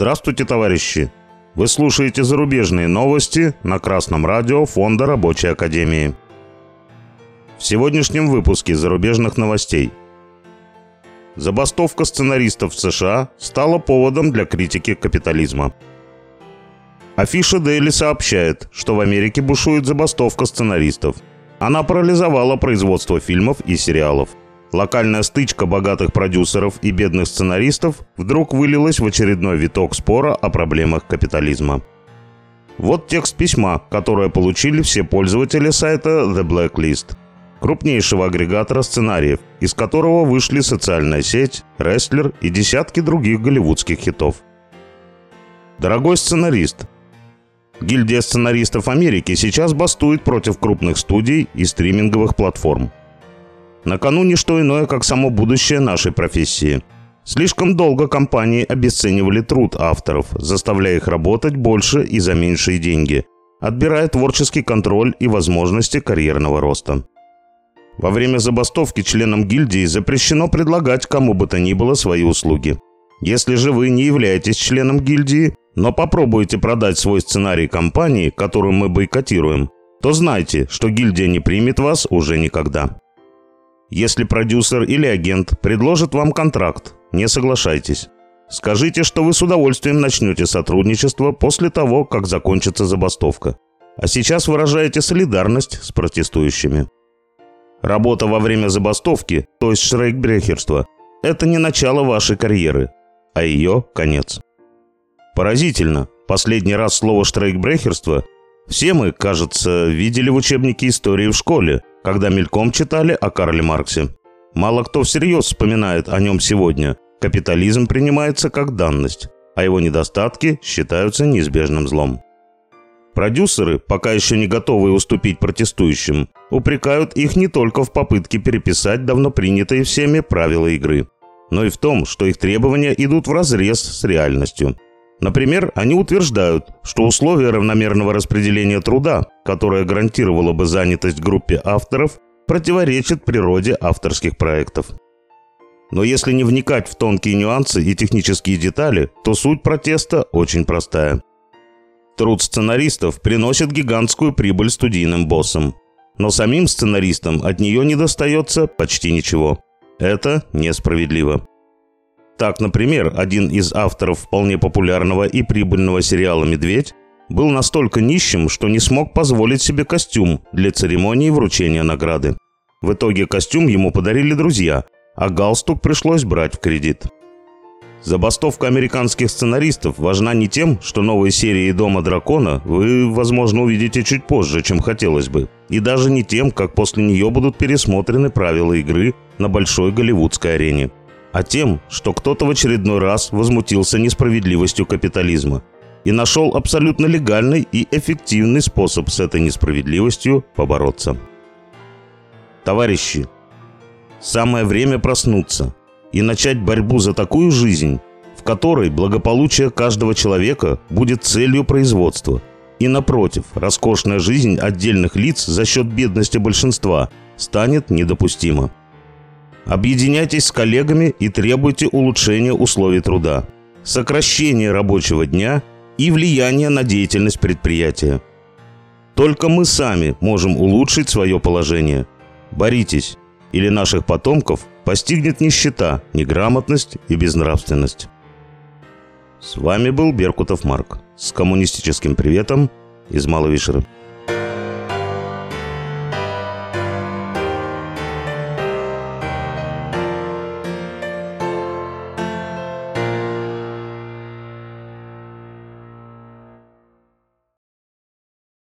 Здравствуйте, товарищи! Вы слушаете зарубежные новости на Красном радио Фонда Рабочей Академии. В сегодняшнем выпуске зарубежных новостей. Забастовка сценаристов в США стала поводом для критики капитализма. Афиша Дейли сообщает, что в Америке бушует забастовка сценаристов. Она парализовала производство фильмов и сериалов. Локальная стычка богатых продюсеров и бедных сценаристов вдруг вылилась в очередной виток спора о проблемах капитализма. Вот текст письма, которое получили все пользователи сайта The Blacklist, крупнейшего агрегатора сценариев, из которого вышли социальная сеть, рестлер и десятки других голливудских хитов. Дорогой сценарист, Гильдия сценаристов Америки сейчас бастует против крупных студий и стриминговых платформ – на кону не что иное, как само будущее нашей профессии. Слишком долго компании обесценивали труд авторов, заставляя их работать больше и за меньшие деньги, отбирая творческий контроль и возможности карьерного роста. Во время забастовки членам гильдии запрещено предлагать кому бы то ни было свои услуги. Если же вы не являетесь членом гильдии, но попробуете продать свой сценарий компании, которую мы бойкотируем, то знайте, что гильдия не примет вас уже никогда. Если продюсер или агент предложит вам контракт, не соглашайтесь. Скажите, что вы с удовольствием начнете сотрудничество после того, как закончится забастовка. А сейчас выражаете солидарность с протестующими. Работа во время забастовки, то есть шрейкбрехерство, это не начало вашей карьеры, а ее конец. Поразительно, последний раз слово «штрейкбрехерство» все мы, кажется, видели в учебнике истории в школе, когда мельком читали о Карле Марксе. Мало кто всерьез вспоминает о нем сегодня. Капитализм принимается как данность, а его недостатки считаются неизбежным злом. Продюсеры, пока еще не готовые уступить протестующим, упрекают их не только в попытке переписать давно принятые всеми правила игры, но и в том, что их требования идут вразрез с реальностью – Например, они утверждают, что условия равномерного распределения труда, которое гарантировало бы занятость группе авторов, противоречат природе авторских проектов. Но если не вникать в тонкие нюансы и технические детали, то суть протеста очень простая. Труд сценаристов приносит гигантскую прибыль студийным боссам. Но самим сценаристам от нее не достается почти ничего. Это несправедливо. Так, например, один из авторов вполне популярного и прибыльного сериала «Медведь» был настолько нищим, что не смог позволить себе костюм для церемонии вручения награды. В итоге костюм ему подарили друзья, а галстук пришлось брать в кредит. Забастовка американских сценаристов важна не тем, что новые серии «Дома дракона» вы, возможно, увидите чуть позже, чем хотелось бы, и даже не тем, как после нее будут пересмотрены правила игры на большой голливудской арене – а тем, что кто-то в очередной раз возмутился несправедливостью капитализма и нашел абсолютно легальный и эффективный способ с этой несправедливостью побороться. Товарищи, самое время проснуться и начать борьбу за такую жизнь, в которой благополучие каждого человека будет целью производства, и напротив, роскошная жизнь отдельных лиц за счет бедности большинства станет недопустима. Объединяйтесь с коллегами и требуйте улучшения условий труда, сокращения рабочего дня и влияния на деятельность предприятия. Только мы сами можем улучшить свое положение. Боритесь, или наших потомков постигнет нищета, неграмотность и безнравственность. С вами был Беркутов Марк с коммунистическим приветом из Маловишера.